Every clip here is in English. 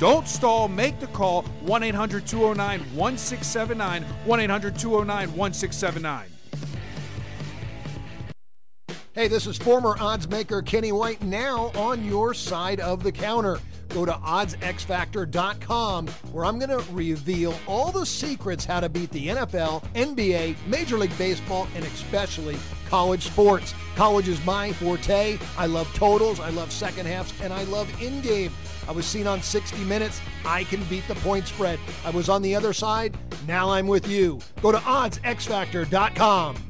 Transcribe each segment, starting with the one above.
Don't stall. Make the call 1 800 209 1679. 1 800 209 1679. Hey, this is former odds maker Kenny White now on your side of the counter. Go to oddsxfactor.com where I'm going to reveal all the secrets how to beat the NFL, NBA, Major League Baseball, and especially college sports. College is my forte. I love totals, I love second halves, and I love in game. I was seen on 60 Minutes. I can beat the point spread. I was on the other side. Now I'm with you. Go to oddsxfactor.com.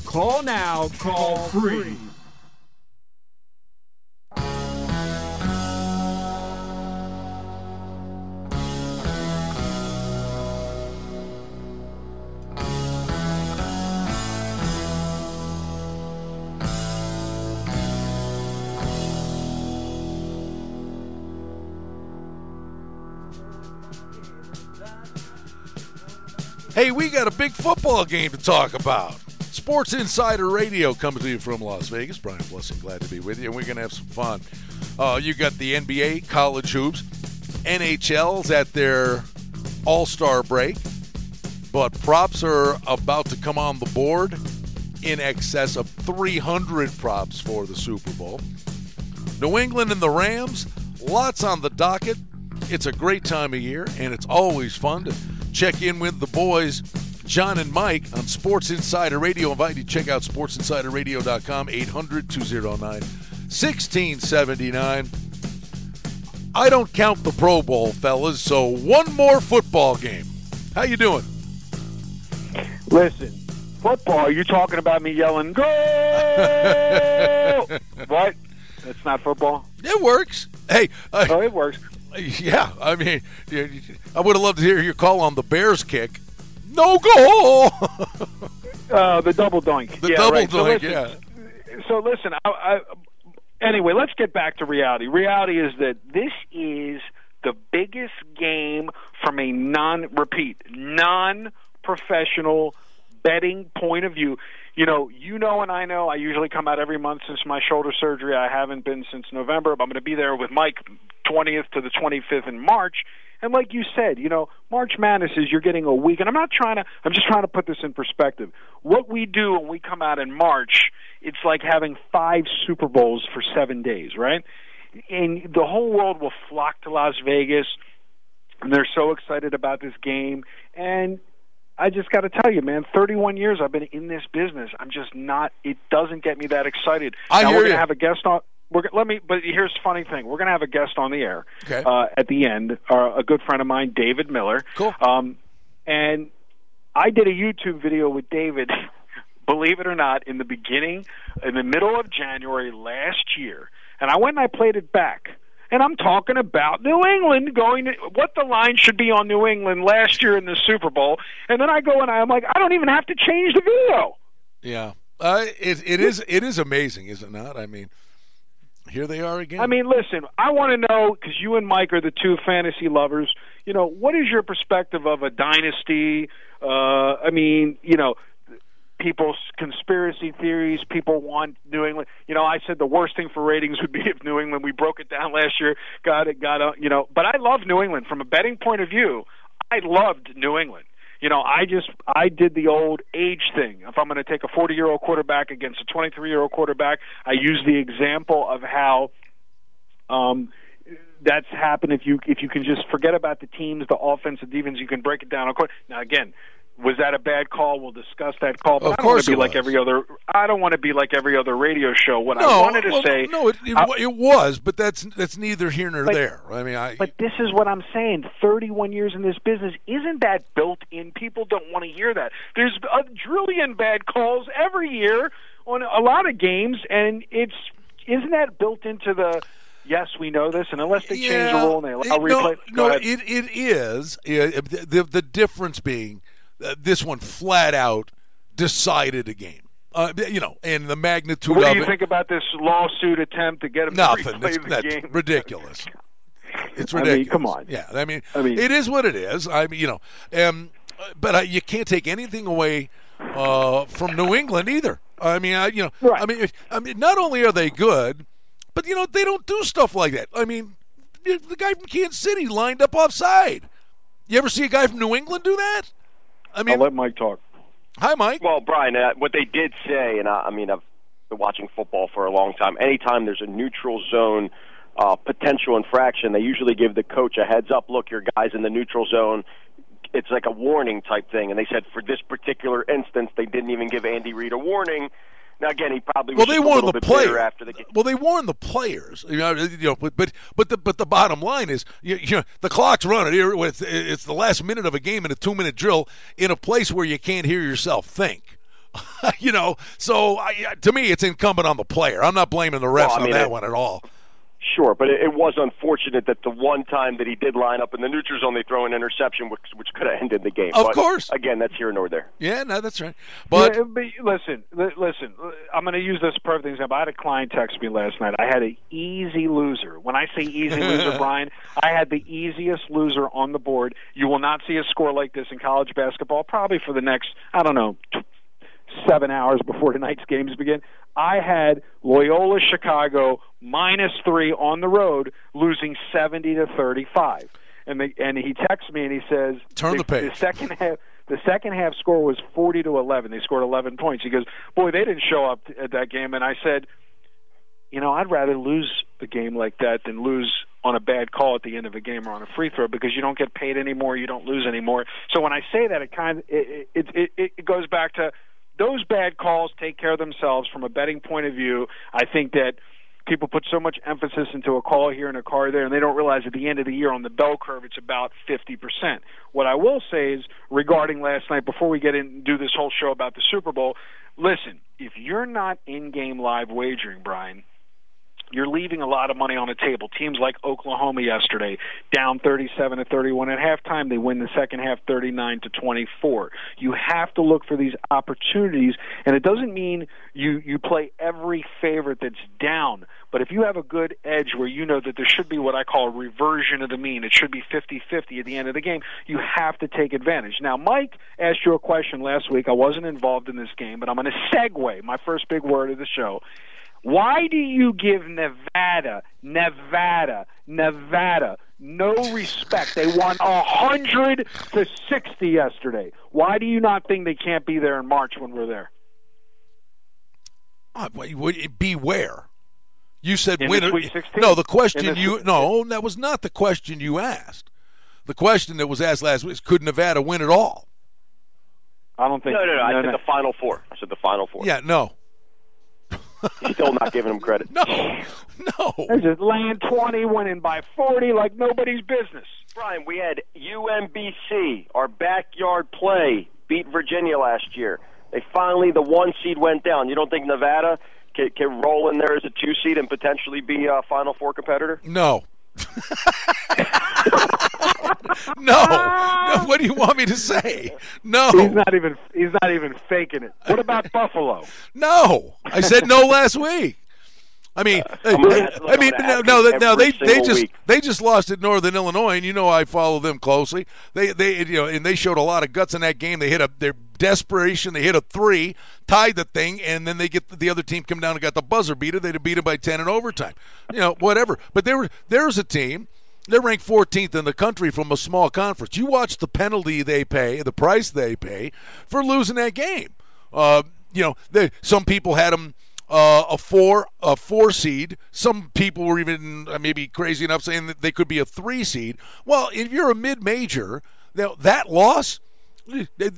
Call now. Call free. Hey, we got a big football game to talk about. Sports Insider Radio coming to you from Las Vegas. Brian Blessing, glad to be with you, and we're going to have some fun. Uh, you got the NBA, college hoops, NHL's at their All Star break, but props are about to come on the board in excess of 300 props for the Super Bowl. New England and the Rams, lots on the docket. It's a great time of year, and it's always fun to check in with the boys, John and Mike, on Sports Insider Radio. I invite you to check out sportsinsiderradio.com, 800 209 1679. I don't count the Pro Bowl, fellas, so one more football game. How you doing? Listen, football, you talking about me yelling, go! what? That's not football? It works. Hey, uh, Oh, it works. yeah, I mean, I would have loved to hear your call on the Bears kick. No goal. Uh, the double doink. The yeah, double right. So doink, yeah. So listen, I, I, anyway, let's get back to reality. Reality is that this is the biggest game from a non-repeat, non-professional betting point of view. You know, you know, and I know. I usually come out every month since my shoulder surgery. I haven't been since November, but I'm going to be there with Mike 20th to the 25th in March. And like you said, you know, March Madness is you're getting a week, and I'm not trying to. I'm just trying to put this in perspective. What we do when we come out in March, it's like having five Super Bowls for seven days, right? And the whole world will flock to Las Vegas, and they're so excited about this game. And I just got to tell you, man, 31 years I've been in this business. I'm just not. It doesn't get me that excited. I now hear we're gonna you. have a guest on. We're, let me. But here's the funny thing: we're going to have a guest on the air Okay. uh, at the end. Uh, a good friend of mine, David Miller. Cool. Um, and I did a YouTube video with David. Believe it or not, in the beginning, in the middle of January last year, and I went and I played it back. And I'm talking about New England going to, what the line should be on New England last year in the Super Bowl. And then I go and I'm like, I don't even have to change the video. yeah, uh, it it is it is amazing, is it not? I mean, here they are again. I mean, listen, I want to know because you and Mike are the two fantasy lovers. You know, what is your perspective of a dynasty? Uh, I mean, you know, people's conspiracy theories. People want New England. You know, I said the worst thing for ratings would be if New England. We broke it down last year. Got it. Got it. You know, but I love New England from a betting point of view. I loved New England. You know, I just I did the old age thing. If I'm going to take a 40 year old quarterback against a 23 year old quarterback, I use the example of how. Um, that's happened if you if you can just forget about the teams, the offense, the defense. You can break it down. Now, again, was that a bad call? We'll discuss that call. But of I don't want to be like every other. I don't want to be like every other radio show. What no, I wanted to well, say. no, it, it, I- it was, but that's that's neither here nor But- there. I mean, I But this is what I'm saying. 31 years in this business, isn't that built in? People don't want to hear that. There's a trillion bad calls every year on a lot of games, and it's isn't that built into the? Yes, we know this, and unless they change the rule and they allow It- replay, no, no, it it is the, the the difference being uh, this one flat out decided a game. Uh, you know, and the magnitude what do you it. think about this lawsuit attempt to get him Nothing. to replay That's, the game? ridiculous. It's I mean, ridiculous. come on. Yeah, I mean, I mean- it is what it is. I mean, you know, um, but uh, you can't take anything away uh, from New England either. I mean, I, you know, Right. I mean, I mean, not only are they good, but you know, they don't do stuff like that. I mean, the guy from Kansas City lined up offside. You ever see a guy from New England do that? I I'll let Mike talk. hi, Mike. Well, Brian, uh, what they did say, and I, I mean, I've been watching football for a long time. Anytime there's a neutral zone uh, potential infraction, they usually give the coach a heads up. Look, your guys in the neutral zone. It's like a warning type thing. And they said for this particular instance, they didn't even give Andy Reid a warning. Now, again, he probably Well, they warned the players. after the game. Well, they warned the players. You know, you know, but but but the but the bottom line is, you, you know, the clock's running. Here, It's, it's the last minute of a game in a two minute drill in a place where you can't hear yourself think. you know, so I, to me, it's incumbent on the player. I'm not blaming the refs Well, I on that one at all. Sure, but it, it was unfortunate that the one time that he did line up in the neutral zone, they throw an interception, which, which could have ended the game. Of But, course. Again, that's here nor there. Yeah, no, that's right. But Yeah, but listen, li- listen. I'm going to use this perfect example. I had a client text me last night. I had an easy loser. When I say easy loser, Brian, I had the easiest loser on the board. You will not see a score like this in college basketball probably for the next I don't know t- seven hours before tonight's games begin. I had Loyola Chicago minus three on the road, losing seventy to thirty-five. And the, and he texts me and he says, Turn the page. The second half, the second half score was forty to eleven. They scored eleven points. He goes, boy, they didn't show up at that game. And I said, you know, I'd rather lose a game like that than lose on a bad call at the end of a game or on a free throw because you don't get paid anymore, you don't lose anymore. So when I say that, it kind of it it it, it goes back to those bad calls take care of themselves from a betting point of view. I think that people put so much emphasis into a call here and a call there, and they don't realize at the end of the year on the bell curve it's about 50%. What I will say is regarding last night, before we get in and do this whole show about the Super Bowl, listen, if you're not in game live wagering, Brian, you're leaving a lot of money on the table. Teams like Oklahoma yesterday, down 37 to 31 at halftime, they win the second half 39 to 24. You have to look for these opportunities, and it doesn't mean you you play every favorite that's down. But if you have a good edge where you know that there should be what I call a reversion of the mean, it should be 50-50 at the end of the game, you have to take advantage. Now, Mike asked you a question last week. I wasn't involved in this game, but I'm going to segue my first big word of the show. Why do you give Nevada, Nevada, Nevada no respect? They won a hundred to sixty yesterday. Why do you not think they can't be there in March when we're there? Uh, wait, wait, beware. You said In the winner. Sweet 16? No, the question the you Sweet- no, that was not the question you asked. The question that was asked last week is could Nevada win at all? I don't think. No, no, no. I said the Final Four. I said the Final Four. Yeah, no, Still not giving them credit. no, no. They're just laying twenty, winning by forty, like nobody's business. Brian, we had UMBC, our backyard play, beat Virginia last year. They finally, the one seed went down. You don't think Nevada can, can roll in there as a two seed and potentially be a Final Four competitor? No. No. no. What do you want me to say? No. He's not even. He's not even faking it. What about Buffalo? No. I said no last week. I mean, uh, gonna I, I mean, no, no, no, they they just week. they just lost at Northern Illinois, and you know I follow them closely. They they you know, and they showed a lot of guts in that game. They hit a their desperation, they hit a three, tied the thing, and then they get the other team come down and got the buzzer beater. They'd have beat it by ten in overtime. You know, whatever. But there, there's a team. They're ranked 14th in the country from a small conference. You watch the penalty they pay, the price they pay for losing that game. Uh, you know, they, some people had them uh, a four a four seed. Some people were even uh, maybe crazy enough saying that they could be a three seed. Well, if you're a mid major, that loss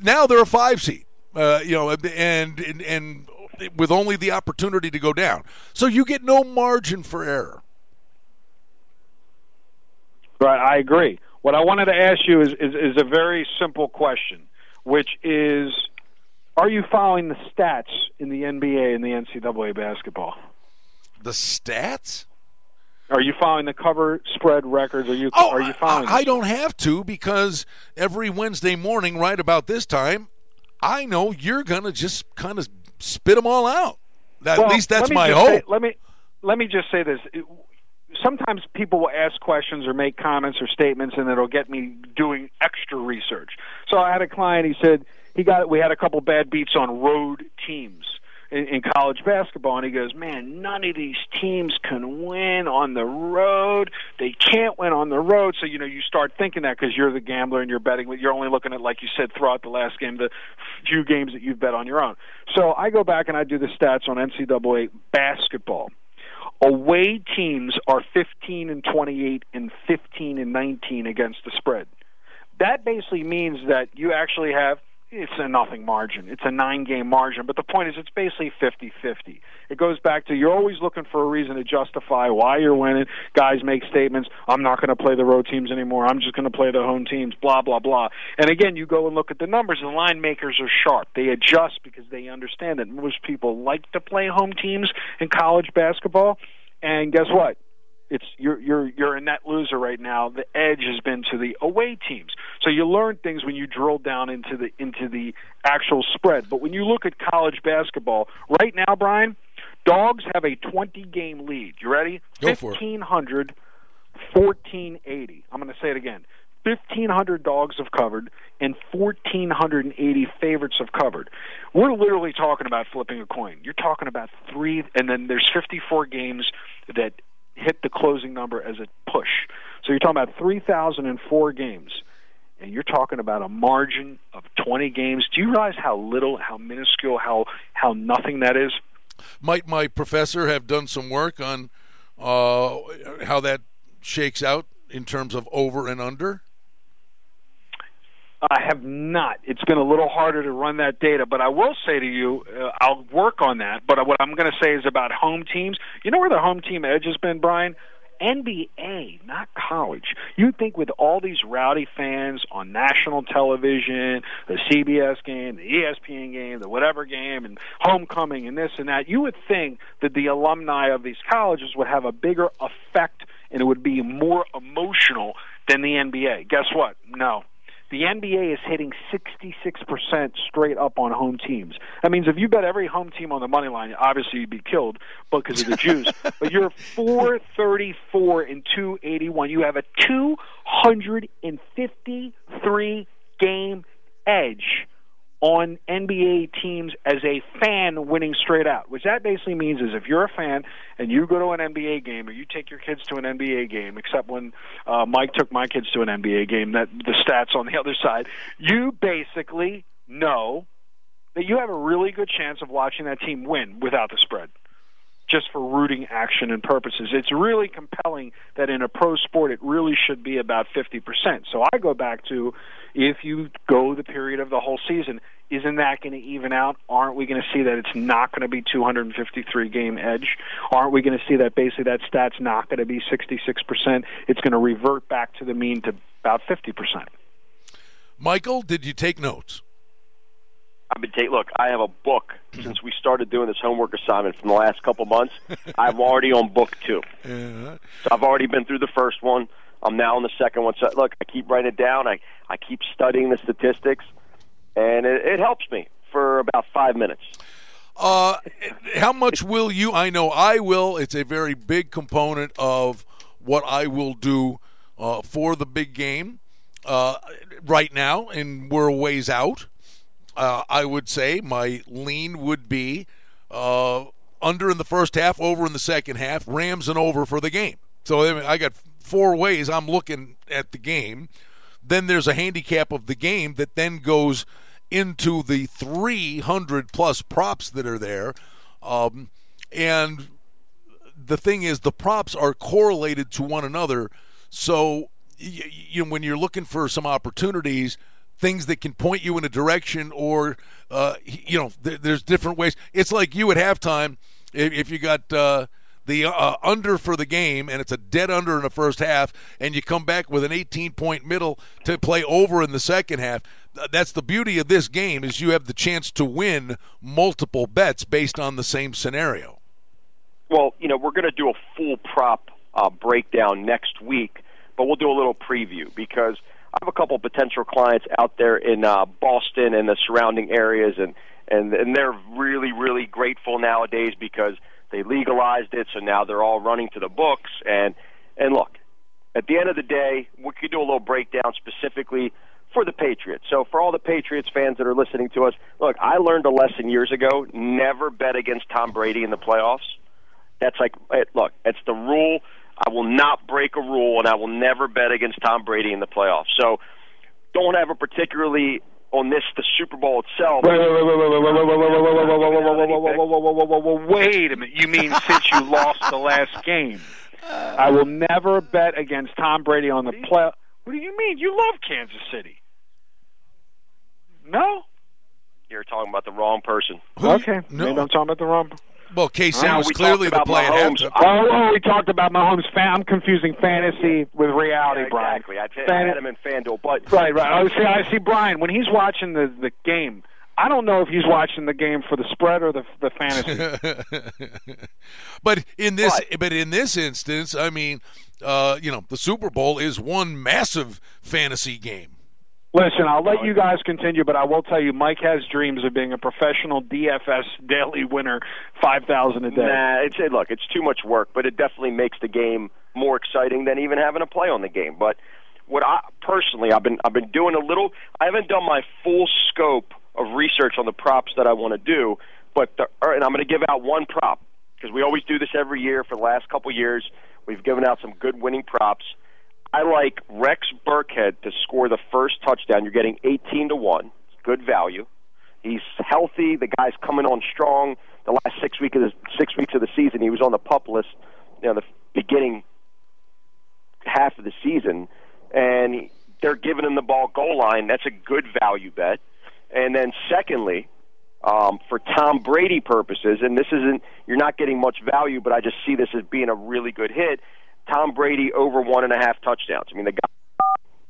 now they're a five seed. Uh, you know, and, and and with only the opportunity to go down, so you get no margin for error. Right, I agree. What I wanted to ask you is, is, is a very simple question, which is are you following the stats in the NBA and the NCAA basketball? The stats? Are you following the cover spread records? Are you oh, are you following? I, I don't have to because every Wednesday morning, right about this time, I know you're gonna just kind of spit them all out. At well, least that's my hope. Say, let me let me just say this. Sometimes people will ask questions or make comments or statements, and it'll get me doing extra research. So I had a client. He said he got we had a couple bad beats on road teams in, in college basketball, and he goes, "Man, none of these teams can win on the road. They can't win on the road." So you know, you start thinking that because you're the gambler and you're betting, you're only looking at like you said throughout the last game, the few games that you've bet on your own. So I go back and I do the stats on NCAA basketball. Away teams are 15 and 28 and 15 and 19 against the spread. That basically means that you actually have it's a nothing margin. It's a nine game margin. But the point is, it's basically 50 50. It goes back to you're always looking for a reason to justify why you're winning. Guys make statements, I'm not going to play the road teams anymore. I'm just going to play the home teams, blah, blah, blah. And again, you go and look at the numbers. The line makers are sharp. They adjust because they understand that most people like to play home teams in college basketball. And guess what? It's you're you're you're a net loser right now. The edge has been to the away teams. So you learn things when you drill down into the into the actual spread. But when you look at college basketball right now, Brian, dogs have a 20 game lead. You ready? Go for 1500 1480. I'm going to say it again. 1,500 dogs have covered and 1,480 favorites have covered. We're literally talking about flipping a coin. You're talking about three, and then there's 54 games that hit the closing number as a push. So you're talking about 3,004 games, and you're talking about a margin of 20 games. Do you realize how little, how minuscule, how how nothing that is? Might my professor have done some work on uh, how that shakes out in terms of over and under? I have not. It's been a little harder to run that data, but I will say to you, uh, I'll work on that. But what I'm going to say is about home teams. You know where the home team edge has been, Brian? NBA, not college. You'd think with all these rowdy fans on national television, the CBS game, the ESPN game, the whatever game, and homecoming and this and that, you would think that the alumni of these colleges would have a bigger effect and it would be more emotional than the NBA. Guess what? No, the NBA is hitting 66% straight up on home teams. That means if you bet every home team on the money line, obviously you'd be killed because of the juice. but you're 434 and 281. You have a 253 game edge on NBA teams as a fan winning straight out. Which that basically means is if you're a fan and you go to an NBA game or you take your kids to an NBA game, except when uh, Mike took my kids to an NBA game, that the stats on the other side, you basically know that you have a really good chance of watching that team win without the spread just for rooting action and purposes. It's really compelling that in a pro sport it really should be about 50%. So I go back to if you go the period of the whole season, isn't that going to even out? Aren't we going to see that it's not going to be 253 game edge? Aren't we going to see that basically that stat's not going to be 66%? It's going to revert back to the mean to about 50%. Michael, did you take notes? I've been take look. I have a book since we started doing this homework assignment from the last couple months. I'm already on book two, yeah. so I've already been through the first one. I'm now in the second one. So look, I keep writing it down. I I keep studying the statistics, and it, it helps me for about five minutes. Uh, how much will you? I know I will. It's a very big component of what I will do uh, for the big game uh, right now, and we're ways out. uh, I would say my lean would be uh, under in the first half, over in the second half, Rams and over for the game. So I got four ways I'm looking at the game. Then there's a handicap of the game that then goes into the 300 plus props that are there. Um, and the thing is, the props are correlated to one another. So, you, you know, when you're looking for some opportunities, things that can point you in a direction, or uh, you know, th- there's different ways. It's like you at halftime if, if you got. Uh, the uh, under for the game, and it's a dead under in the first half, and you come back with an 18 point middle to play over in the second half. That's the beauty of this game is you have the chance to win multiple bets based on the same scenario. Well, you know, we're going to do a full prop uh, breakdown next week, but we'll do a little preview because I have a couple potential clients out there in uh, Boston and the surrounding areas, and and and they're really really grateful nowadays because they legalized it, so now they're all running to the books. And and look, at the end of the day, we could do a little breakdown specifically for the Patriots. So for all the Patriots fans that are listening to us, look, I learned a lesson years ago: never bet against Tom Brady in the playoffs. That's like, look, it's the rule. I will not break a rule, and I will never bet against Tom Brady in the playoffs. So don't have a particularly on this, the Super Bowl itself. Wait a minute. You mean since you lost the last game? I will never bet against Tom Brady on the play. What do you mean? You love Kansas City. No? You're talking about the wrong person. Okay. No. Maybe I'm talking about the wrong well, KC was clearly the play at Oh, oh, we talked about Mahomes. Fan- I'm confusing fantasy with reality, yeah, Brian. Exactly. I, t- Fan- I had him in FanDuel, but right, right. I see. I see Brian when he's watching the the game. I don't know if he's watching the game for the spread or the the fantasy. but in this, but, but in this instance, I mean, uh, you know, the Super Bowl is one massive fantasy game. Listen, I'll let you guys continue, but I will tell you, Mike has dreams of being a professional DFS daily winner, five thousand a day. Nah, it's look, it's too much work, but it definitely makes the game more exciting than even having a play on the game. But what I personally, I've been I've been doing a little. I haven't done my full scope of research on the props that I want to do, but the, er, and I'm going to give out one prop because we always do this every year for the last couple years. We've given out some good winning props. I like Rex Burkhead to score the first touchdown. You're getting 18 to 1. Good value. He's healthy. The guy's coming on strong. The last six weeks of the six weeks of the season, he was on the pup list. You know, the beginning half of the season, and they're giving him the ball goal line. That's a good value bet. And then, secondly, um, for Tom Brady purposes, and this isn't you're not getting much value, but I just see this as being a really good hit. Tom Brady over one and a half touchdowns. I mean, the guy,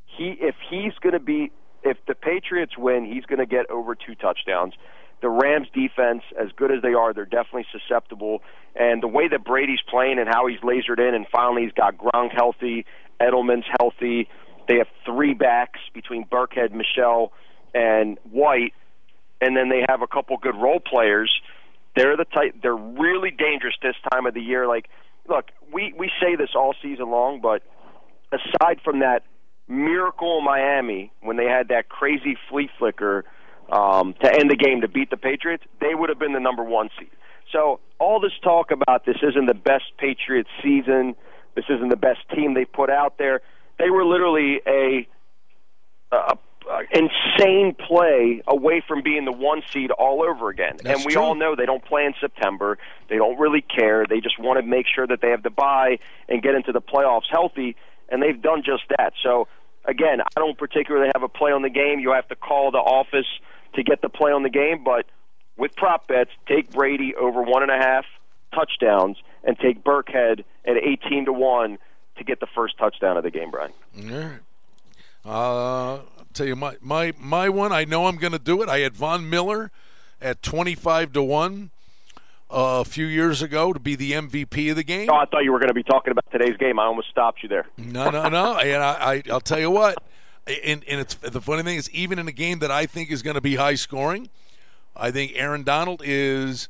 he if he's going to be if the Patriots win, he's going to get over two touchdowns. The Rams defense, as good as they are, they're definitely susceptible. And the way that Brady's playing and how he's lasered in, and finally he's got Gronk healthy, Edelman's healthy. They have three backs between Burkhead, Michel, and White, and then they have a couple good role players. They're the type. They're really dangerous this time of the year. Like look, we we say this all season long, but aside from that miracle in Miami when they had that crazy flea flicker um, to end the game to beat the Patriots, they would have been the number one seed. So all this talk about this isn't the best Patriots season, this isn't the best team they put out there. They were literally a, a uh, insane play away from being the one seed all over again. That's and we true. all know they don't play in September. They don't really care. They just want to make sure that they have the bye and get into the playoffs healthy, and they've done just that. So again, I don't particularly have a play on the game. You have to call the office to get the play on the game, but with prop bets, take Brady over one and a half touchdowns and take Burkhead at eighteen to one to get the first touchdown of the game, Brian. All right. Uh, tell you my my my one. I know I'm going to do it. I had Von Miller at 25 to one uh, a few years ago to be the MVP of the game. Oh, I thought you were going to be talking about today's game. I almost stopped you there. No, no, no. and I, I, I'll tell you what. And, and it's the funny thing is, even in a game that I think is going to be high scoring, I think Aaron Donald is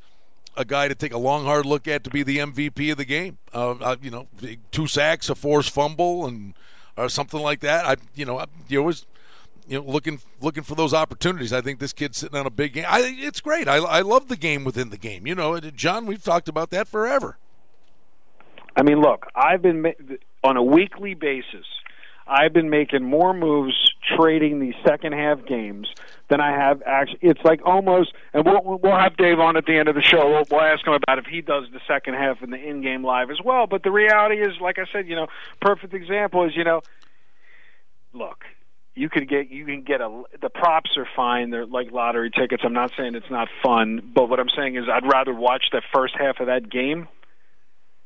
a guy to take a long, hard look at to be the MVP of the game. Uh, uh, you know, two sacks, a forced fumble, and or something like that. I, you know, you always you know, looking looking for those opportunities. I think this kid's sitting on a big game. I it's great. I, I love the game within the game. You know, John, we've talked about that forever. I mean, look, I've been on a weekly basis. I've been making more moves trading these second half games than I have actually. It's like almost, and we'll we'll have Dave on at the end of the show. We'll, we'll ask him about if he does the second half in the in-game live as well. But the reality is, like I said, you know, perfect example is, you know, look, you could get you can get a the props are fine they're like lottery tickets i'm not saying it's not fun but what i'm saying is i'd rather watch the first half of that game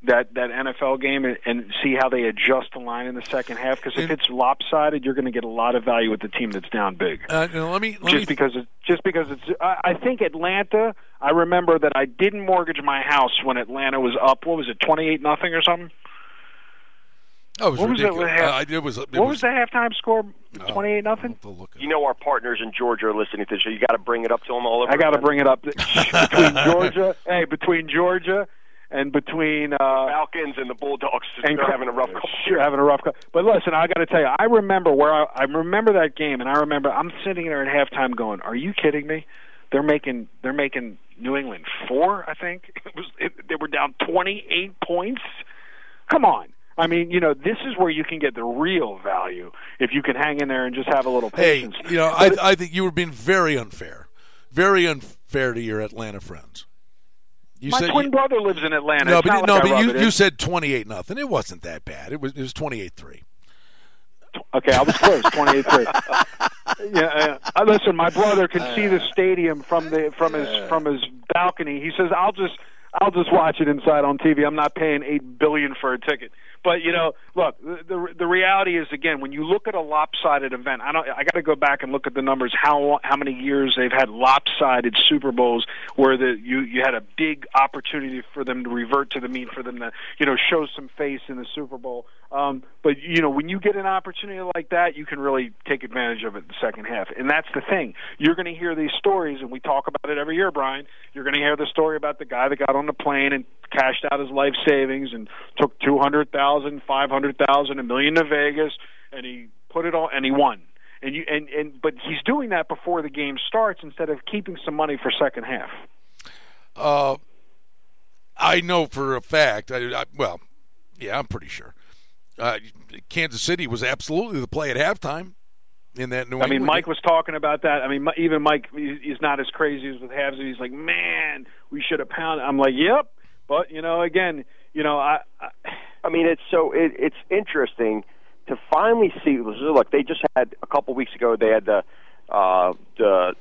that that NFL game and, and see how they adjust the line in the second half because if it's lopsided you're going to get a lot of value with the team that's down big uh, let me let just me... because it, just because it's I, I think Atlanta I remember that I didn't mortgage my house when Atlanta was up what was it 28 nothing or something Oh, it was what ridiculous. Was it, half, uh, it was, it what was, was the halftime score? Twenty-eight oh, nothing. You know our partners in Georgia are listening to this, so you got to bring it up to them all over. I got to bring it up between Georgia. Hey, between Georgia and between uh, Falcons and the Bulldogs, and they're having a rough. Sure, having a rough. But listen, I got to tell you, I remember where I, I remember that game, and I remember I'm sitting there at halftime going, "Are you kidding me? They're making they're making New England four. I think it was it, they were down 28 points. Come on." I mean, you know, this is where you can get the real value if you can hang in there and just have a little patience. Hey, you know, I, I think you were being very unfair, very unfair to your Atlanta friends. You My said twin you, brother lives in Atlanta. No, it's but, like no, I but you, you said twenty eight nothing. It wasn't that bad. It was it was twenty eight three. Okay, I was close, twenty eight three. Yeah, uh, listen, my brother can see the stadium from the from his from his balcony. He says, "I'll just I'll just watch it inside on TV. I'm not paying eight billion for a ticket." But you know, look, the, the reality is again when you look at a lopsided event, I don't. I got to go back and look at the numbers. How how many years they've had lopsided Super Bowls where the you you had a big opportunity for them to revert to the mean, for them to you know show some face in the Super Bowl. Um, but you know, when you get an opportunity like that, you can really take advantage of it in the second half. And that's the thing. You're going to hear these stories, and we talk about it every year, Brian. You're going to hear the story about the guy that got on the plane and cashed out his life savings and took two hundred thousand, five hundred thousand, a million to Vegas, and he put it all and he won. And you and and but he's doing that before the game starts instead of keeping some money for second half. Uh, I know for a fact. I, I well, yeah, I'm pretty sure uh, Kansas City was absolutely the play at halftime in that New England. I mean, Mike was talking about that. I mean, even Mike is not as crazy as with halves. He's like, man, we should have pounded. I'm like, yep. But you know, again, you know, I. I, I mean, it's so it, it's interesting to finally see. Look, they just had a couple weeks ago. They had the uh, the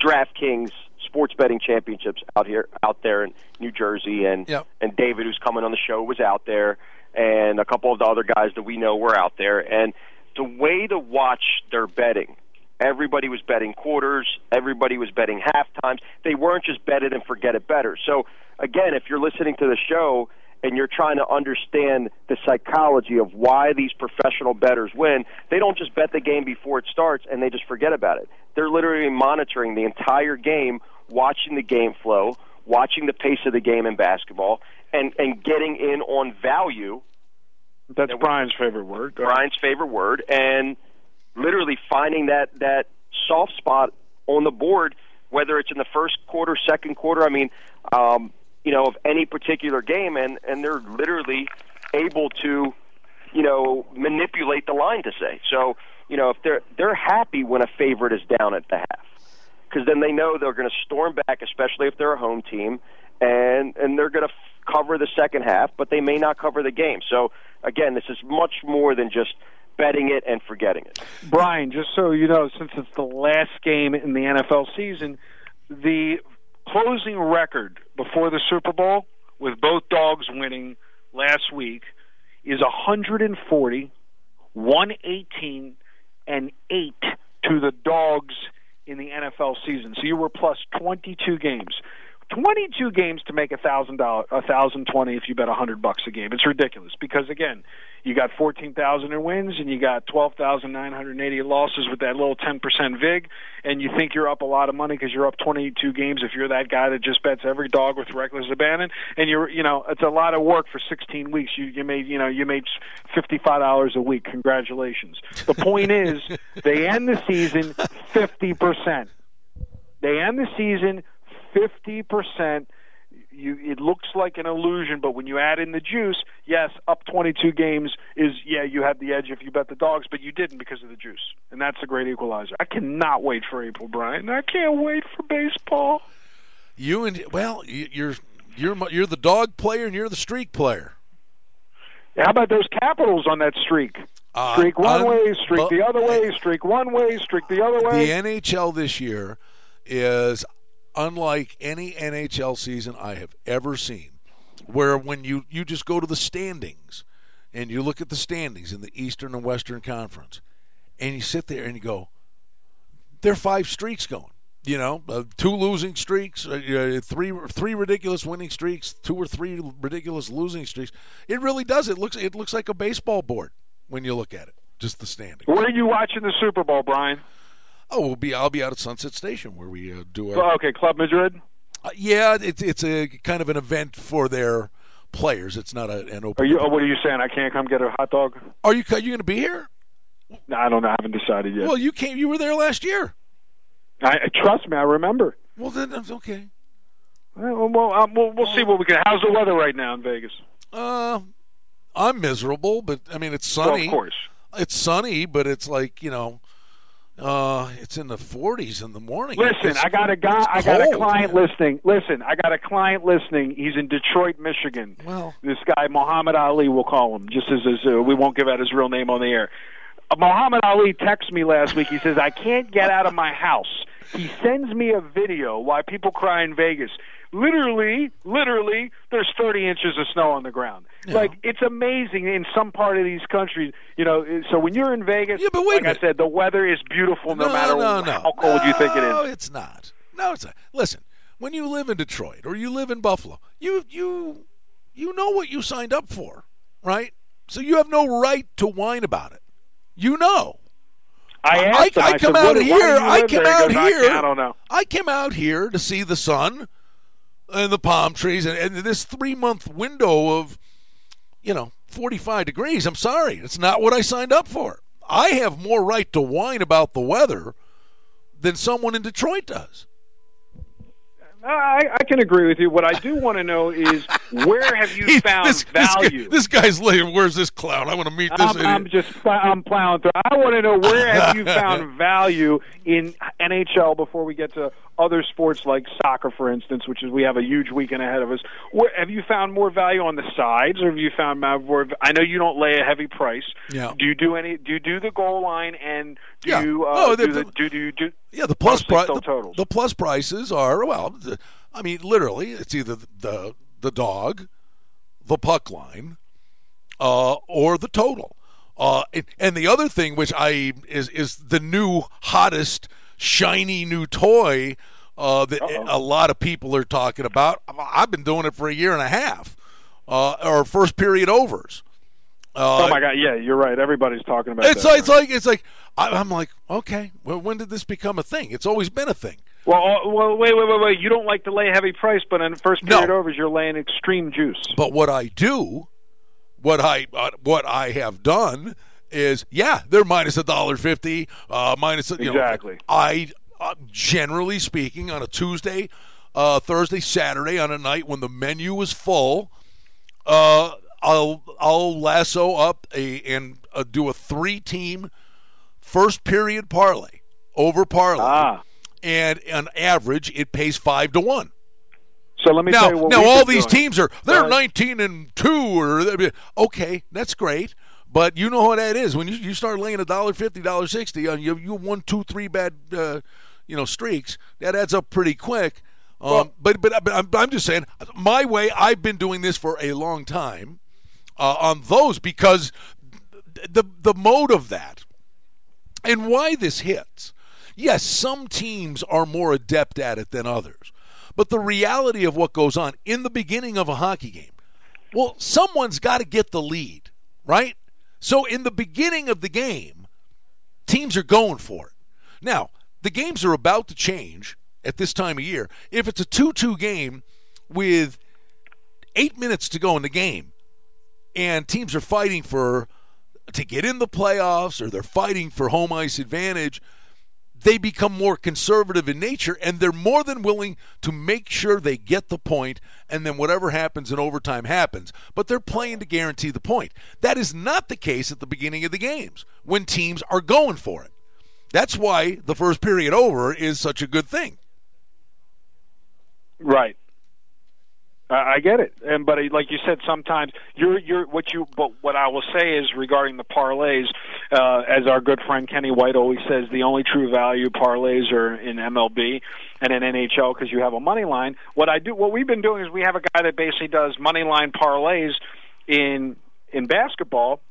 DraftKings sports betting championships out here, out there in New Jersey, and yep. and David, who's coming on the show, was out there and a couple of the other guys that we know were out there. And the way to watch their betting, everybody was betting quarters, everybody was betting half times. They weren't just bet it and forget it better. So, again, if you're listening to the show and you're trying to understand the psychology of why these professional bettors win, they don't just bet the game before it starts and they just forget about it. They're literally monitoring the entire game, watching the game flow, watching the pace of the game in basketball, and and getting in on value. That's Brian's favorite word. Brian's favorite word, and literally finding that that soft spot on the board, whether it's in the first quarter, second quarter. I mean, um, you know, of any particular game, and and they're literally able to, you know, manipulate the line to say. So, you know, if they're they're happy when a favorite is down at the half, because then they know they're going to storm back, especially if they're a home team, and and they're going to cover the second half, but they may not cover the game. So again, this is much more than just betting it and forgetting it. Brian, just so you know, since it's the last game in the NFL season, the closing record before the Super Bowl with both dogs winning last week is 140, 118, and 8 to the dogs in the NFL season. So you were plus 22 games 22 games to make a thousand dollar, a thousand twenty if you bet a hundred bucks a game. It's ridiculous because again, you got 14,000 in wins and you got 12,980 losses with that little 10% vig, and you think you're up a lot of money because you're up 22 games if you're that guy that just bets every dog with reckless abandon, and you're, you know, it's a lot of work for 16 weeks. You you made, you know, you made 55 dollars a week. Congratulations. The point is, they end the season 50%. They end the season 50%. You, it looks like an illusion, but when you add in the juice, yes, up 22 games is yeah, you have the edge if you bet the dogs, but you didn't because of the juice, and that's a great equalizer. I cannot wait for April, Brian. I can't wait for baseball. You and well, you're you're you're the dog player and you're the streak player. How about those Capitals on that streak? Uh, streak one un- way, streak bu- the other way, streak one way, streak the other way. The NHL this year is unlike any NHL season I have ever seen. Where when you, you just go to the standings and you look at the standings in the Eastern and Western Conference and you sit there and you go, there are five streaks going. You know, uh, two losing streaks, uh, three three ridiculous winning streaks, two or three ridiculous losing streaks. It really does. It looks it looks like a baseball board when you look at it. Just the standings. Where are you watching the Super Bowl, Brian? Oh, we'll be. I'll be out at Sunset Station where we uh, do our. Oh, okay, Club Madrid. Uh, yeah, it's it's a kind of an event for their players. It's not a, an open. Are you? oh, What are you saying? I can't come get a hot dog? Are you? You going to be here? No, I don't know. I haven't decided yet. Well, you came. You were there last year. I, trust me, I remember. Well, then that's okay. Well, well, um, we'll, we'll see what we can. How's the weather right now in Vegas? Uh, I'm miserable, but I mean it's Well, sunny. of course. It's sunny, but it's like you know, uh, it's in the 40s in the morning. Listen, It's- I got a guy. I got a client man. listening. Listen, I got a client listening. He's in Detroit, Michigan. Well- this guy Muhammad Ali, we'll call him, just as, as uh, we won't give out his real name on the air. Uh, Muhammad Ali texted me last week. He says I can't get out of my house. He sends me a video why people cry in Vegas. Literally, literally, there's 30 inches of snow on the ground. Like it's amazing in some part of these countries. You know, so when you're in Vegas, Yeah, but wait like I said, the weather is beautiful no, no, matter no, no. how cold you think it No, it's not. No, it's not. Listen, when you live in Detroit or you live in Buffalo, you you you know what you signed up for, right? So you have no right to whine about it. You know. I I, asked him. I I come said, out "What- here. I came there?" He out goes, here. I don't know. I came out here to see the sun and the palm trees and, and this three month window of, you know, 45 degrees. I'm sorry. It's not what I signed up for. I have more right to whine about the weather than someone in Detroit does. I, I can agree with you. What I do want to know is where have you He- found this, this guy- value? This, guy's laying. Where's this clown? I want to meet this I'm, idiot. I'm just I'm plowing through. I want to know where have you found value in NHL before we get to other sports like soccer, for instance, which is we have a huge weekend ahead of us. Where, have you found more value on the sides, or have you found more? I know you don't lay a heavy price. Yeah. Do you do any? Do you do the goal line and do Yeah. you uh, No, do, the- the, do do do? Yeah, the plus the, the plus prices are well. the- I mean, literally, it's either the the dog, the puck line, uh, or the total. Uh, and, and the other thing, which I is is the new hottest shiny new toy uh, that a lot of people are talking about. I've been doing it for a year and a half. Uh, or first period overs. Uh, oh my God! Yeah, you're right. Everybody's talking about it's that. like, it's like it's like I, I'm like okay. Well, when did this become a thing? It's always been a thing. Well, uh, well, wait, wait, wait, wait. You don't like to lay heavy price, but in the first No. period overs, you're laying extreme juice. But what I do, what I uh, what I have done is, yeah, they're minus a dollar fifty, uh, minus you know, Exactly. I uh, generally speaking on a Tuesday, uh, Thursday, Saturday on a night when the menu is full, uh, I'll I'll lasso up a and uh, do a three team first period parlay over parlay, Ah. and on average it pays five to one. So let me Now, tell you what now all these doing. teams are they're Right. 19 and 2 or okay, that's great. But you know what that is when you, you start laying a dollar fifty, dollar sixty on you you one, two, three bad uh, you know streaks that adds up pretty quick. Um, but but but I'm, I'm just saying my way. I've been doing this for a long time uh, on those because the the mode of that and why this hits. Yes, some teams are more adept at it than others. But the reality of what goes on in the beginning of a hockey game, well, someone's got to get the lead, right? So in the beginning of the game, teams are going for it. Now, the games are about to change at this time of year. If it's a 2 2 game with eight minutes to go in the game and teams are fighting for to get in the playoffs or they're fighting for home ice advantage, they become more conservative in nature and they're more than willing to make sure they get the point and then whatever happens in overtime happens. But they're playing to guarantee the point. That is not the case at the beginning of the games when teams are going for it. That's why the first period over is such a good thing. Right. I get it, and but like you said, sometimes you're you're what you. But what I will say is regarding the parlays, uh, as our good friend Kenny White always says, the only true value parlays are in MLB and in NHL because you have a money line. What I do, what we've been doing is we have a guy that basically does money line parlays in in basketball,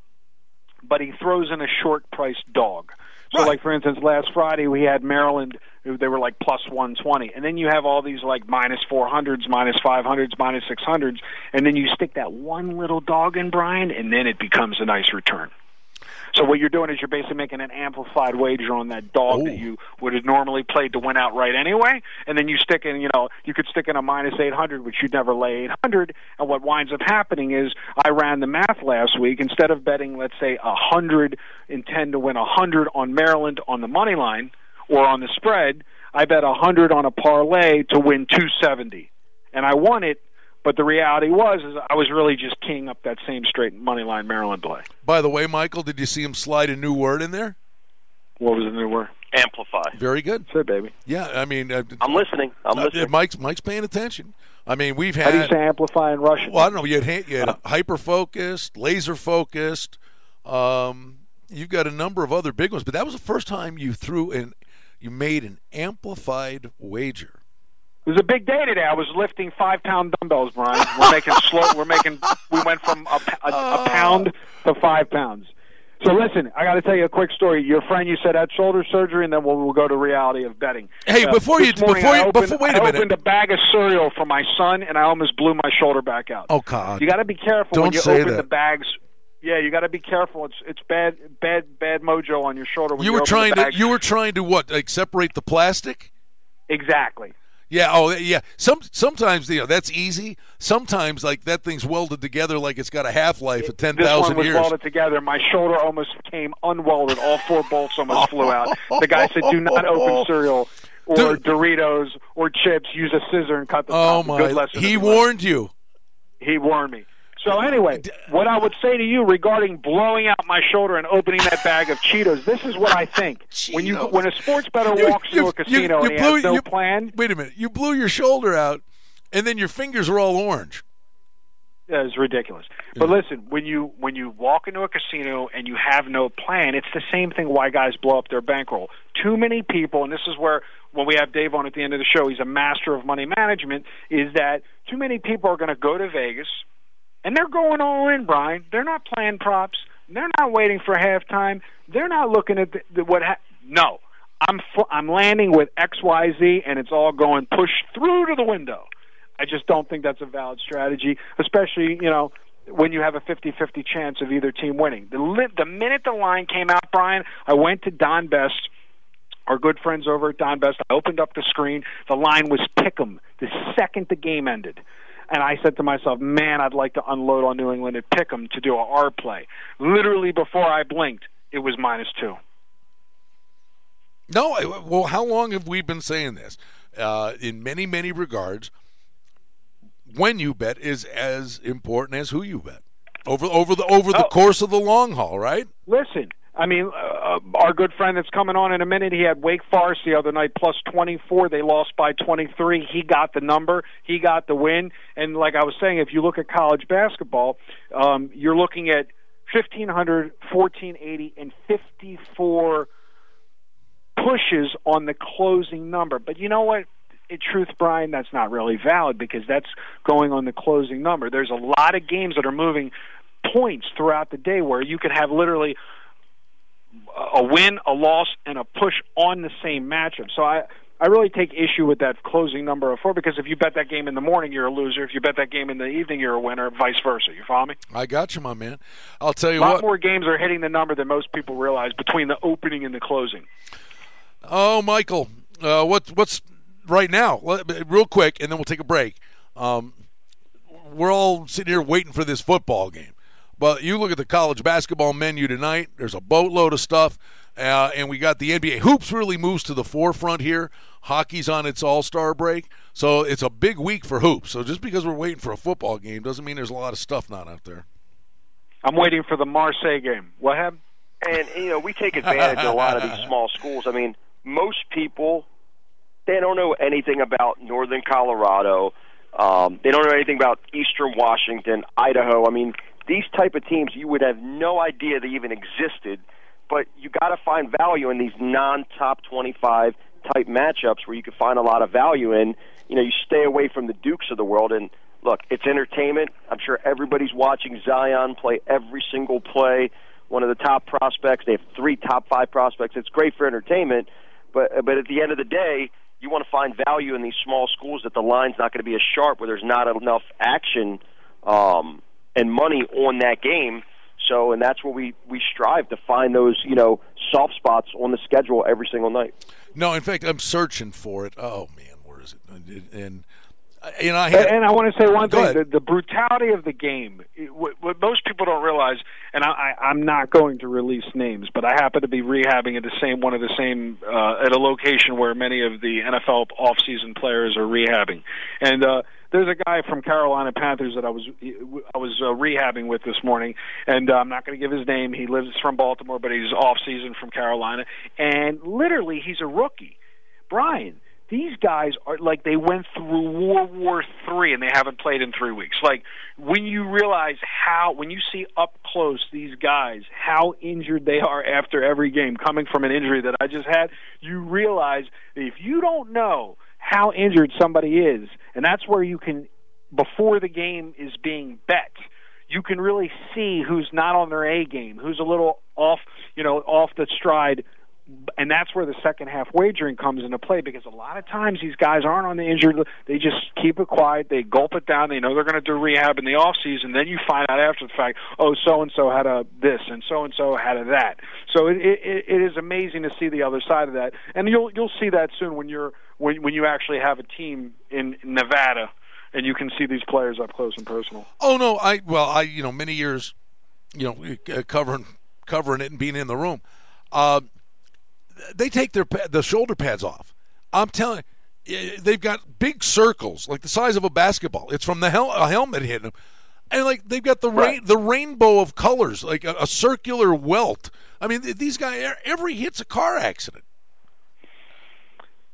but he throws in a short price dog. So, right. like for instance, last Friday we had Maryland. They were like plus one twenty, and then you have all these like minus four hundreds, minus five hundreds, minus six hundreds, and then you stick that one little dog in Brian, and then it becomes a nice return. So what you're doing is you're basically making an amplified wager on that dog Ooh. that you would have normally played to win outright anyway, and then you stick in, you know, you could stick in a minus 800, which you'd never lay 800. And what winds up happening is I ran the math last week. Instead of betting, let's say, a hundred intend to win a hundred on Maryland on the money line or on the spread, I bet a hundred on a parlay to win 270, and I won it but the reality was, is I was really just keying up that same straight money line Maryland play. By the way, Michael, did you see him slide a new word in there? What was the new word? Amplify. Very good. Say, baby. Yeah, I mean, uh, I'm listening. I'm uh, listening. Mike's Mike's paying attention. I mean, we've had. How do you say amplify in Russian? Well, I don't know. You had, you had uh, hyper focused, laser focused. Um, you've got a number of other big ones, but that was the first time you threw and you made an amplified wager. It was a big day today. I was lifting five pound dumbbells, Brian. We're making slow. We're making. We went from a, a, a pound to five pounds. So listen, I got to tell you a quick story. Your friend, you said had shoulder surgery, and then we'll, we'll go to reality of betting. Hey, uh, before you, before you, opened, before, wait a minute. I opened a bag of cereal for my son, and I almost blew my shoulder back out. Oh God! You got to be careful Don't when you say open that. the bags. Yeah, you got to be careful. It's it's bad bad bad mojo on your shoulder. When you, you were trying to you were trying to what? Like separate the plastic? Exactly. Yeah. Oh, yeah. Some sometimes you know that's easy. Sometimes like that thing's welded together like it's got a half life of ten thousand years. This one was welded together. My shoulder almost came unwelded. All four bolts almost flew out. The guy said, "Do not open cereal." Or Dude. Doritos or chips. Use a scissor and cut the oh top. my! Good lesson he warned you. He warned me. So anyway, what I would say to you regarding blowing out my shoulder and opening that bag of Cheetos, this is what I think. when you when a sports bettor walks you- into a casino you and he has no you- plan, Wait a minute! You blew your shoulder out, and then your fingers are all orange. Yeah, it's ridiculous. But listen, when you when you walk into a casino and you have no plan, it's the same thing why guys blow up their bankroll. Too many people, and this is where when we have Dave on at the end of the show, he's a master of money management. Is that too many people are going to go to Vegas and they're going all in, Brian. They're not playing props. They're not waiting for halftime. They're not looking at the, the, what. Ha- no, I'm fl- I'm landing with X Y Z, and it's all going push through to the window. I just don't think that's a valid strategy, especially you know when you have a 50-50 chance of either team winning. The li- the minute the line came out, Brian, I went to Don Best, our good friends over at Don Best. I opened up the screen. The line was pick'em the second the game ended. And I said to myself, man, I'd like to unload on New England and pick them to do a R play. Literally before I blinked, it was minus two. No, well, how long have we been saying this? Uh, in many, many regards, when you bet is as important as who you bet over over the over the Oh. course of the long haul, right? Listen, I mean, uh, our good friend that's coming on in a minute, he had Wake Forest the other night plus 24. They lost by 23. He got the number. He got the win. And like I was saying, if you look at college basketball, um, you're looking at 1500, 1480, and 54 pushes on the closing number. But you know what? In truth, Brian, that's not really valid because that's going on the closing number. There's a lot of games that are moving points throughout the day where you could have literally a win, a loss, and a push on the same matchup. So I, I really take issue with that closing number of four because if you bet that game in the morning, you're a loser. If you bet that game in the evening, you're a winner. Vice versa. You follow me? I got you, my man. I'll tell you a lot what. more games are hitting the number than most people realize between the opening and the closing. Oh, Michael, uh, what what's right now? Real quick, and then we'll take a break. Um, we're all sitting here waiting for this football game. But you look at the college basketball menu tonight. There's a boatload of stuff, uh, and we got the NBA hoops really moves to the forefront here. Hockey's on its All Star break, so it's a big week for hoops. So just because we're waiting for a football game doesn't mean there's a lot of stuff not out there. I'm waiting for the Marseille game. What happened? And you know we take advantage of a lot of these small schools. I mean, most people they don't know anything about Northern Colorado. Um, they don't know anything about Eastern Washington, Idaho. I mean, these type of teams you would have no idea they even existed. But you got to find value in these non-top 25 type matchups where you can find a lot of value in. You know, you stay away from the Dukes of the world. And look, it's entertainment. I'm sure everybody's watching Zion play every single play. One of the top prospects. They have three top five prospects. It's great for entertainment. But but at the end of the day, you want to find value in these small schools that the line's not going to be as sharp, where there's not enough action um, and money on that game. So, and that's where we we strive to find those you know soft spots on the schedule every single night. No, in fact, I'm searching for it. Oh man, where is it? And you know, I had, and I want to say one thing: the, the, brutality of the game. What, what, most people don't realize, and I, I, I'm not going to release names, but I happen to be rehabbing at the same one of the same uh, at a location where many of the NFL off-season players are rehabbing, and. uh there's a guy from Carolina Panthers that I was I was uh, rehabbing with this morning, and uh, I'm not going to give his name. He lives from Baltimore, but he's off season from Carolina, and literally he's a rookie. Brian, these guys are like they went through World War Three and they haven't played in three weeks. Like when you realize how, when you see up close these guys, how injured they are after every game, coming from an injury that I just had, you realize if you don't know how injured somebody is, and that's where you can, before the game is being bet, you can really see who's not on their A game, who's a little off, you know, off the stride and that's where the second half wagering comes into play because a lot of times these guys aren't on the injured list. they just keep it quiet they gulp it down they know they're going to do rehab in the off season then you find out after the fact oh so and so had a this and so and so had a that. So it, it it is amazing to see the other side of that. And you'll you'll see that soon when you're when when you actually have a team in Nevada and you can see these players up close and personal. Oh no i well i you know many years you know covering covering it and being in the room. Uh, they take their the shoulder pads off. I'm telling you, they've got big circles like the size of a basketball. It's from the hel- a helmet hitting them, and like they've got the right. the rainbow of colors, like a, a circular welt. I mean, these guys every hit's a car accident.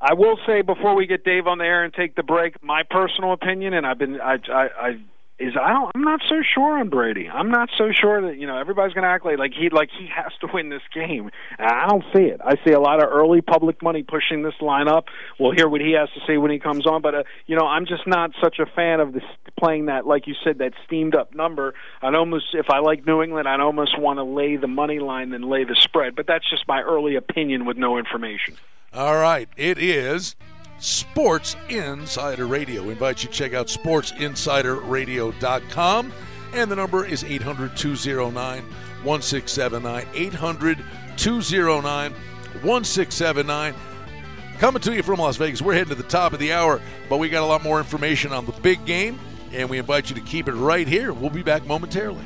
I will say before we get Dave on the air and take the break, my personal opinion, and I've been I I, I is I don't I'm not so sure on Brady. I'm not so sure that you know everybody's going to act like like he like he has to win this game. I don't see it. I see a lot of early public money pushing this line up. We'll hear what he has to say when he comes on, but uh, you know I'm just not such a fan of this playing that like you said that steamed up number. I'd almost if I like New England, I'd almost want to lay the money line than lay the spread. But that's just my early opinion with no information. All right, it is Sports Insider Radio. We invite you to check out sportsinsiderradio.com. And the number is 800 209 1679. 800 209 1679. Coming to you from Las Vegas. We're heading to the top of the hour, but we got a lot more information on the big game, and we invite you to keep it right here. We'll be back momentarily.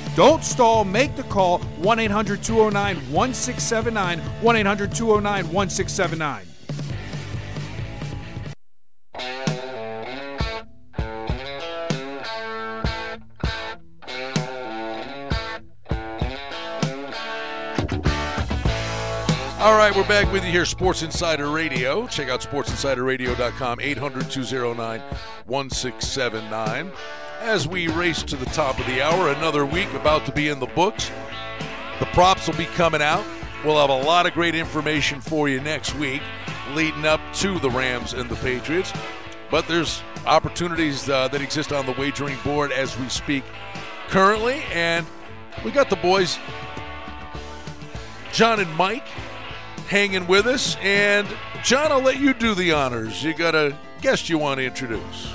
Don't stall. Make the call 1 800 209 1679. 1 800 209 1679. All right, we're back with you here, Sports Insider Radio. Check out sportsinsiderradio.com, 800 209 1679. As we race to the top of the hour, another week about to be in the books. The props will be coming out. We'll have a lot of great information for you next week leading up to the Rams and the Patriots. But there's opportunities uh, that exist on the wagering board as we speak currently. And we got the boys, John and Mike, hanging with us. And John, I'll let you do the honors. You got a guest you want to introduce.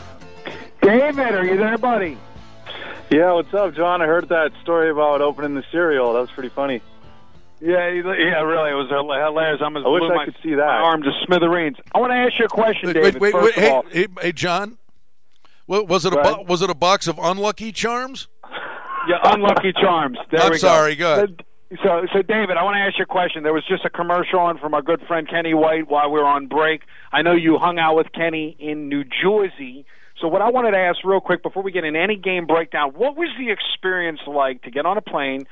David, are you there, buddy? Yeah, what's up, John? I heard that story about opening the cereal. That was pretty funny. Yeah, yeah, really, it was hilarious. I'm I wish I my, could see that. my arm to smithereens. I want to ask you a question, Wait, David. wait, wait, first wait, of all, hey, hey, hey, John. Wa- Was it a bo- was it a box of unlucky charms? yeah, unlucky charms. There I'm we sorry, go ahead. So, so David, I want to ask you a question. There was just a commercial on from our good friend Kenny White while we were on break. I know you hung out with Kenny in New Jersey. So, what I wanted to ask real quick before we get in any game breakdown, what was the experience like to get on a plane,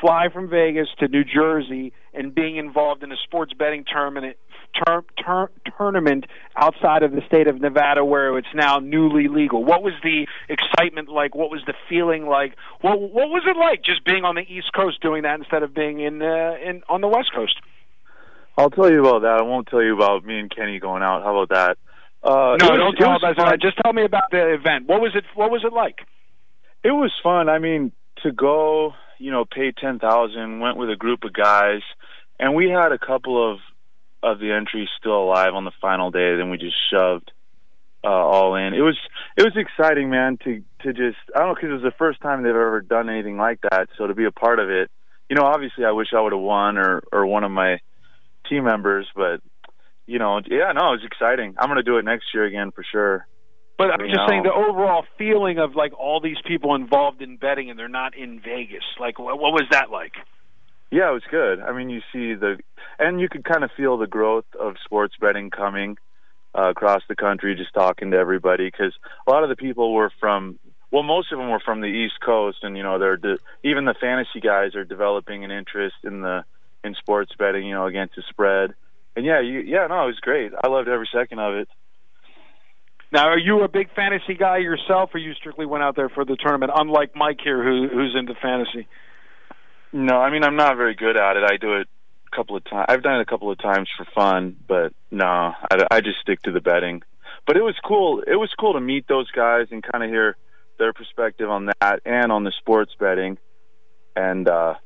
fly from Vegas to New Jersey, and being involved in a sports betting tournament? Ter- ter- tournament outside of the state of Nevada where it's now newly legal. What was the excitement like? What was the feeling like? What what was it like just being on the East Coast doing that instead of being in uh, in on the West Coast? I'll tell you about that. I won't tell you about me and Kenny going out. How about that? Uh, no, was- don't tell about that. Just tell me about the event. What was it? What was it like? It was fun. I mean, to go, you know, pay ten thousand, went with a group of guys, and we had a couple of of the entries still alive on the final day. Then we just shoved uh, all in. It was it was exciting, man. To to just I don't know because it was the first time they've ever done anything like that. So to be a part of it, you know, obviously I wish I would have won or or one of my team members, but you know, yeah, no, it was exciting. I'm gonna do it next year again for sure. But I'm You just know. saying the overall feeling of like all these people involved in betting and they're not in Vegas. Like, what, what was that like? Yeah, it was good. I mean, you see the, and you could kind of feel the growth of sports betting coming uh, across the country. Just talking to everybody, because a lot of the people were from, well, most of them were from the East Coast, and you know, they're de- even the fantasy guys are developing an interest in the in sports betting. You know, against the spread. And yeah, you, yeah, no, it was great. I loved every second of it. Now, are you a big fantasy guy yourself, or you strictly went out there for the tournament? Unlike Mike here, who who's into fantasy. No, I mean, I'm not very good at it. I do it a couple of times. I've done it a couple of times for fun, but no, I, I just stick to the betting. But it was cool. It was cool to meet those guys and kind of hear their perspective on that and on the sports betting. And uh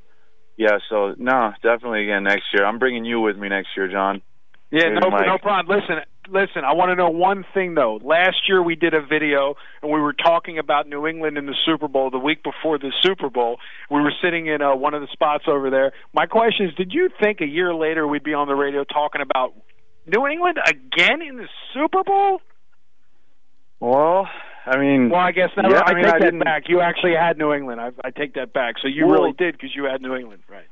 yeah, so no, definitely again next year. I'm bringing you with me next year, John. Yeah, Maybe no, Mike. no problem. Listen, listen, I want to know one thing though. Last year we did a video and we were talking about New England in the Super Bowl the week before the Super Bowl. We were sitting in uh, one of the spots over there. My question is, did you think a year later we'd be on the radio talking about New England again in the Super Bowl? Well, I mean, well, I guess that, yeah, I, I mean, take I that back. You actually had New England. I, I take that back. So you Well- really did because you had New England, right?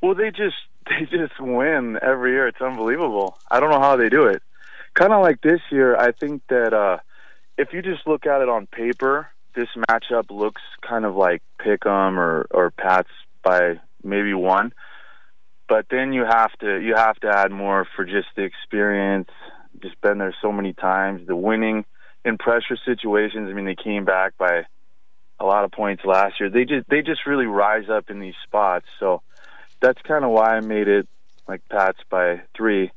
Well, they just they just win every year. It's unbelievable. I don't know how they do it. Kind of like this year, I think that uh if you just look at it on paper, this matchup looks kind of like Pick'em or or Pats by maybe one. But then you have to you have to add more for just the experience. Just been there so many times. The winning in pressure situations. I mean, they came back by a lot of points last year. They just they just really rise up in these spots. So that's kind of why I made it like Pats by three.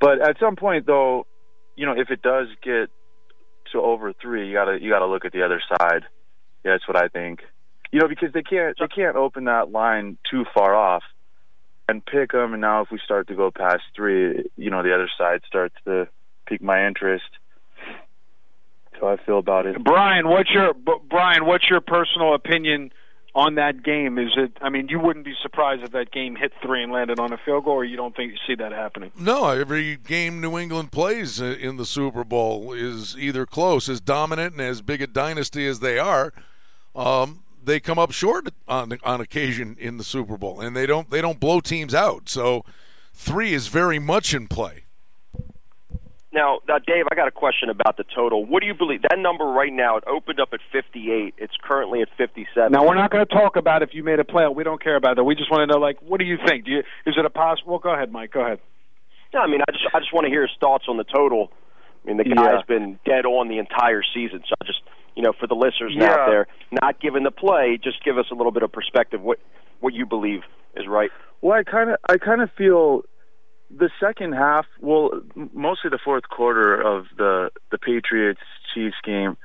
But at some point, though, you know, if it does get to over three, you gotta you gotta look at the other side. Yeah, that's what I think. You know, because they can't they can't open that line too far off and pick them. And now, if we start to go past three, you know, the other side starts to pique my interest. So I feel about it. Brian, what's your B- Brian? What's your personal opinion on that game? Is it? I mean, you wouldn't be surprised if that game hit three and landed on a field goal, or you don't think you see that happening? No, every game New England plays uh, in the Super Bowl is either close, as dominant and as big a dynasty as they are. Um, they come up short on on occasion in the Super Bowl, and they don't they don't blow teams out. So three is very much in play. Now, now, Dave, I got a question about the total. What do you believe? That number right now, it opened up at 58. It's currently at 57. Now we're not going to talk about if you made a play. We don't care about that. We just want to know, like, what do you think? Do you, is it a possible? Go ahead, Mike. Go ahead. Yeah, I mean, I just I just want to hear his thoughts on the total. I mean, the Yeah. guy's been dead on the entire season. So I just, you know, for the listeners Yeah. out there, not giving the play, just give us a little bit of perspective. What what you believe is right? Well, I kind of I kind of feel the second half, well, mostly the fourth quarter of the the Patriots Chiefs game.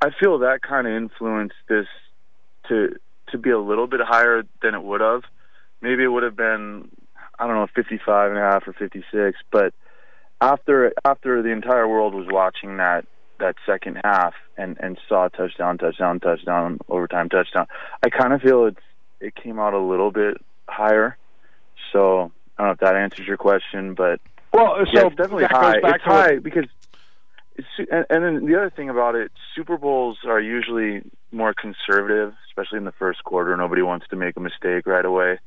I feel that kind of influenced this to to be a little bit higher than it would have. Maybe it would have been I don't know 55 and a half or 56, but after after the entire world was watching that that second half and and saw touchdown touchdown touchdown overtime touchdown, I kind of feel it's it came out a little bit higher. So I don't know if that answers your question, but Well, yeah, so it's definitely high. back It's high because, it's, and, and then the other thing about it, Super Bowls are usually more conservative, especially in the first quarter. Nobody wants to make a mistake right away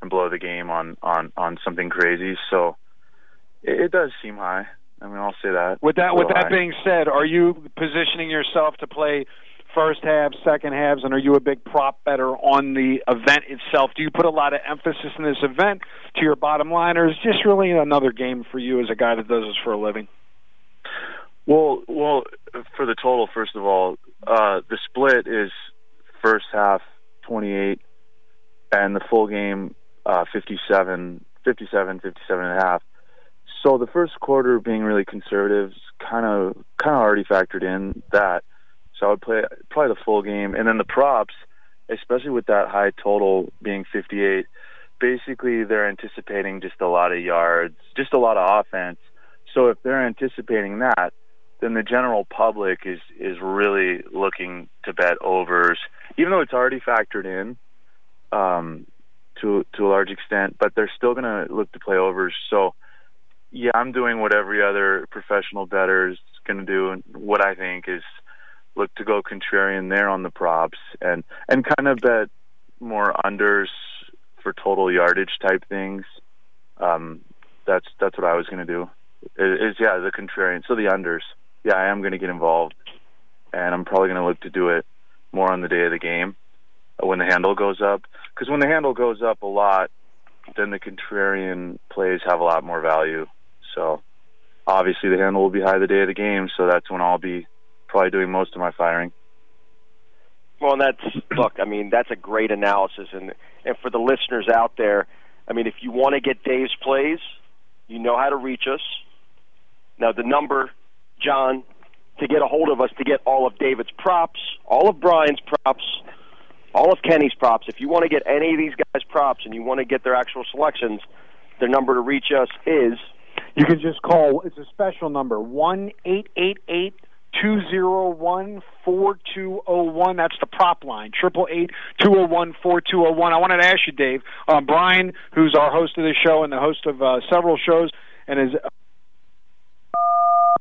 and blow the game on on on something crazy. So it, it does seem high. I mean, I'll say that. With that, with little that high. being said, are you positioning yourself to play first halves, second halves, and are you a big prop bettor on the event itself? Do you put a lot of emphasis in this event to your bottom line, or is it just really another game for you as a guy that does this for a living? Well, well, for the total, first of all, uh, the split is first half 28 and the full game uh, 57, 57, 57 and a half. So the first quarter being really conservative, kind of kind of already factored in that. So I would play probably the full game, and then the props, especially with that high total being 58. Basically, they're anticipating just a lot of yards, just a lot of offense. So if they're anticipating that, then the general public is is really looking to bet overs, even though it's already factored in um, to to a large extent. But they're still going to look to play overs. So yeah, I'm doing what every other professional bettor is going to do, and what I think is look to go contrarian there on the props and and kind of bet more unders for total yardage type things. Um, that's that's what I was going to do. Is, is yeah the contrarian, so the unders. Yeah, I am going to get involved, and I'm probably going to look to do it more on the day of the game when the handle goes up. Because when the handle goes up a lot, then the contrarian plays have a lot more value. So obviously the handle will be high the day of the game, so that's when I'll be probably doing most of my firing. Well, and that's look. I mean, that's a great analysis, and and for the listeners out there, I mean, if you want to get Dave's plays, you know how to reach us. Now, the number, John, to get a hold of us to get all of David's props, all of Brian's props, all of Kenny's props. If you want to get any of these guys' props and you want to get their actual selections, their number to reach us is You can just call. It's a special number one eight eight eight two zero one four two zero one. That's the prop line. Triple eight two zero one four two zero one. I wanted to ask you, Dave. Um, Brian, who's our host of this show and the host of uh, several shows, and is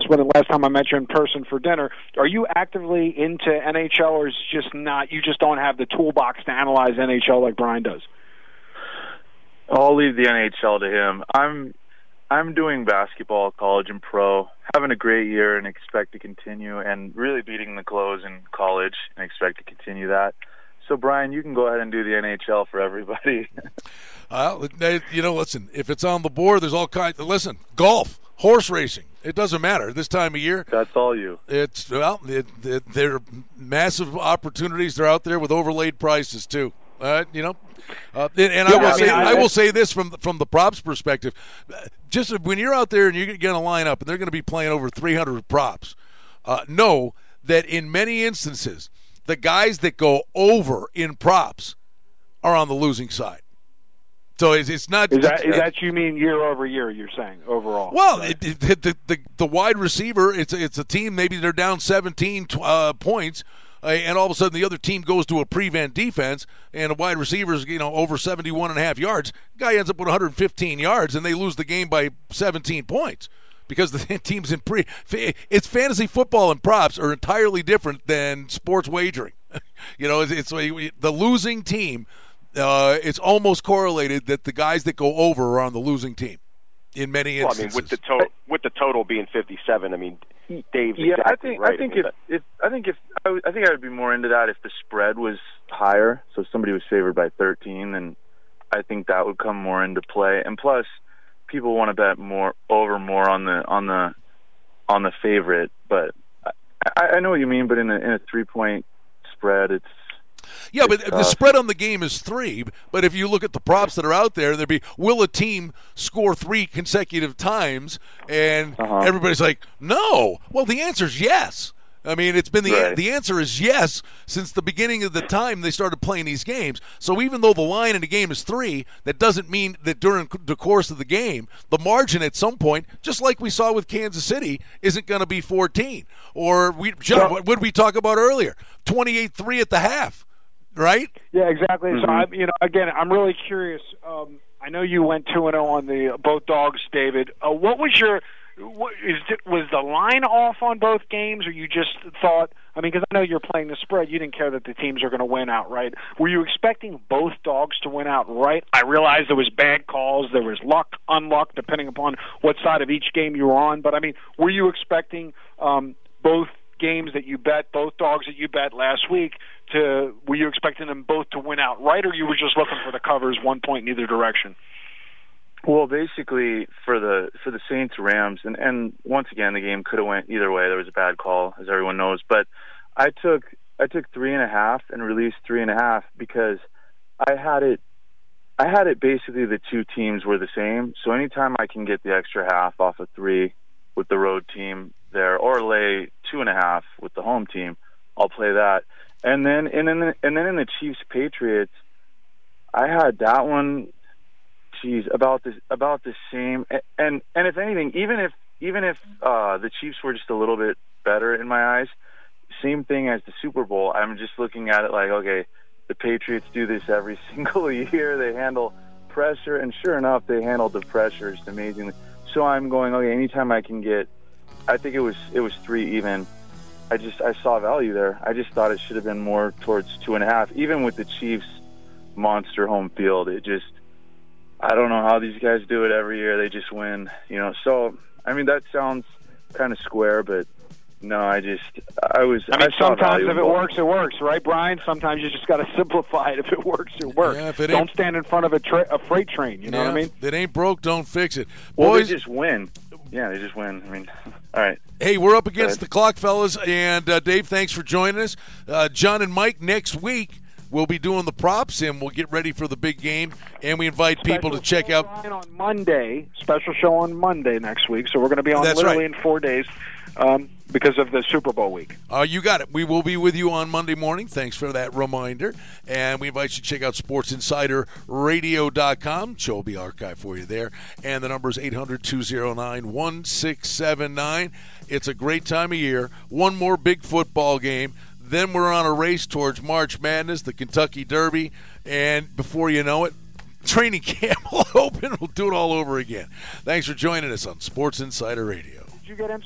when the last time I met you in person for dinner. Are you actively into NHL, or is just not? You just don't have the toolbox to analyze NHL like Brian does. I'll leave the NHL to him. I'm I'm doing basketball, college and pro, having a great year and expect to continue, and really beating the close in college and expect to continue that. So, Brian, you can go ahead and do the NHL for everybody. uh, you know, listen, if it's on the board, there's all kinds. Listen, golf, horse racing, it doesn't matter this time of year. That's all you. It's well, it, it, they're massive opportunities. They're out there with overlaid prices too. Uh, you know, uh, and, and yeah, I will I mean, say I, I, will say this from from the props perspective, just when you're out there and you're going to line up and they're going to be playing over 300 props, uh, know that in many instances the guys that go over in props are on the losing side. So it's, it's not. Is that, is that you mean year over year? You're saying overall? Well, it, it, the, the the wide receiver. It's it's a team. Maybe they're down 17 uh, points, and all of a sudden the other team goes to a prevent defense, and a wide receiver is you know over 71 and a half yards. Guy ends up with 115 yards, and they lose the game by 17 points because the teams in pre. It's fantasy football and props are entirely different than sports wagering. you know, it's, it's the losing team uh, it's almost correlated that the guys that go over are on the losing team in many well, instances. I mean, with the total, with the total being fifty-seven, I mean, Dave's yeah. Exactly I think right. I think if, if I think if I, w- I think I would be more into that if the spread was higher. So if somebody was favored by thirteen, then I think that would come more into play. And plus, people want to bet more over more on the on the on the favorite. But I, I know what you mean. But in a in a three point spread, it's yeah, but the spread on the game is three. But if you look at the props that are out there, there'd be will a team score three consecutive times? And uh-huh. everybody's like, no. Well, the answer is yes. I mean, it's been the right. the answer is yes since the beginning of the time they started playing these games. So even though the line in the game is three, that doesn't mean that during the course of the game, the margin at some point, just like we saw with Kansas City, isn't going to be 14. Or we, John, what did we talk about earlier? 28-3 at the half right? Yeah, exactly. Mm-hmm. So I'm, you know, again, I'm really curious. Um, I know you went two and zero oh on the both dogs, David. Uh, what was your what, is was the line off on both games, or you just thought? I mean, because I know you're playing the spread, you didn't care that the teams are going to win outright. Were you expecting both dogs to win outright? I realize there was bad calls, there was luck, unluck, depending upon what side of each game you were on. But I mean, were you expecting um, both games that you bet, both dogs that you bet last week, to were you expecting them both to win outright, or you were just looking for the covers, one point in either direction? Well, basically for the for the Saints Rams, and and once again the game could have went either way. There was a bad call, as everyone knows, but I took I took three and a half and released three and a half because I had it I had it basically the two teams were the same. So anytime I can get the extra half off of three with the road team there, or lay two and a half with the home team, I'll play that. And then and then and then in the Chiefs Patriots, I had that one. Geez, about the about the same. And and if anything, even if even if uh, the Chiefs were just a little bit better in my eyes, same thing as the Super Bowl. I'm just looking at it like, okay, the Patriots do this every single year. They handle pressure, and sure enough, they handled the pressure just amazingly. So I'm going, okay, anytime I can get, I think it was it was three even. I just I saw value there. I just thought it should have been more towards two and a half. Even with the Chiefs monster home field, it just I don't know how these guys do it every year. They just win, you know. So I mean that sounds kind of square, but no, I just I was. I mean, I sometimes if it works, it works, right, Brian? Sometimes you just got to simplify it. If it works, it works. Yeah, if it don't stand in front of a, tra- a freight train. You know yeah, what I mean? If it ain't broke, don't fix it. Well, Boys, they just win. Yeah, they just win. I mean, all right. Hey, we're up against the clock, fellas, and uh, Dave, thanks for joining us. Uh, John and Mike next week. We'll be doing the props and we'll get ready for the big game. And we invite special people to check out on Monday. Special show on Monday next week. So we're going to be on That's literally right. in four days. um, because of the Super Bowl week. Uh, you got it. We will be with you on Monday morning. Thanks for that reminder. And we invite you to check out SportsInsiderRadio.com. Show will be archived for you there. And the number is 800 209 1679. It's a great time of year. One more big football game. Then we're on a race towards March Madness, the Kentucky Derby. And before you know it, training camp will open. We'll do it all over again. Thanks for joining us on Sports Insider Radio. Did you get him?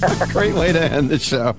Great way to end the show.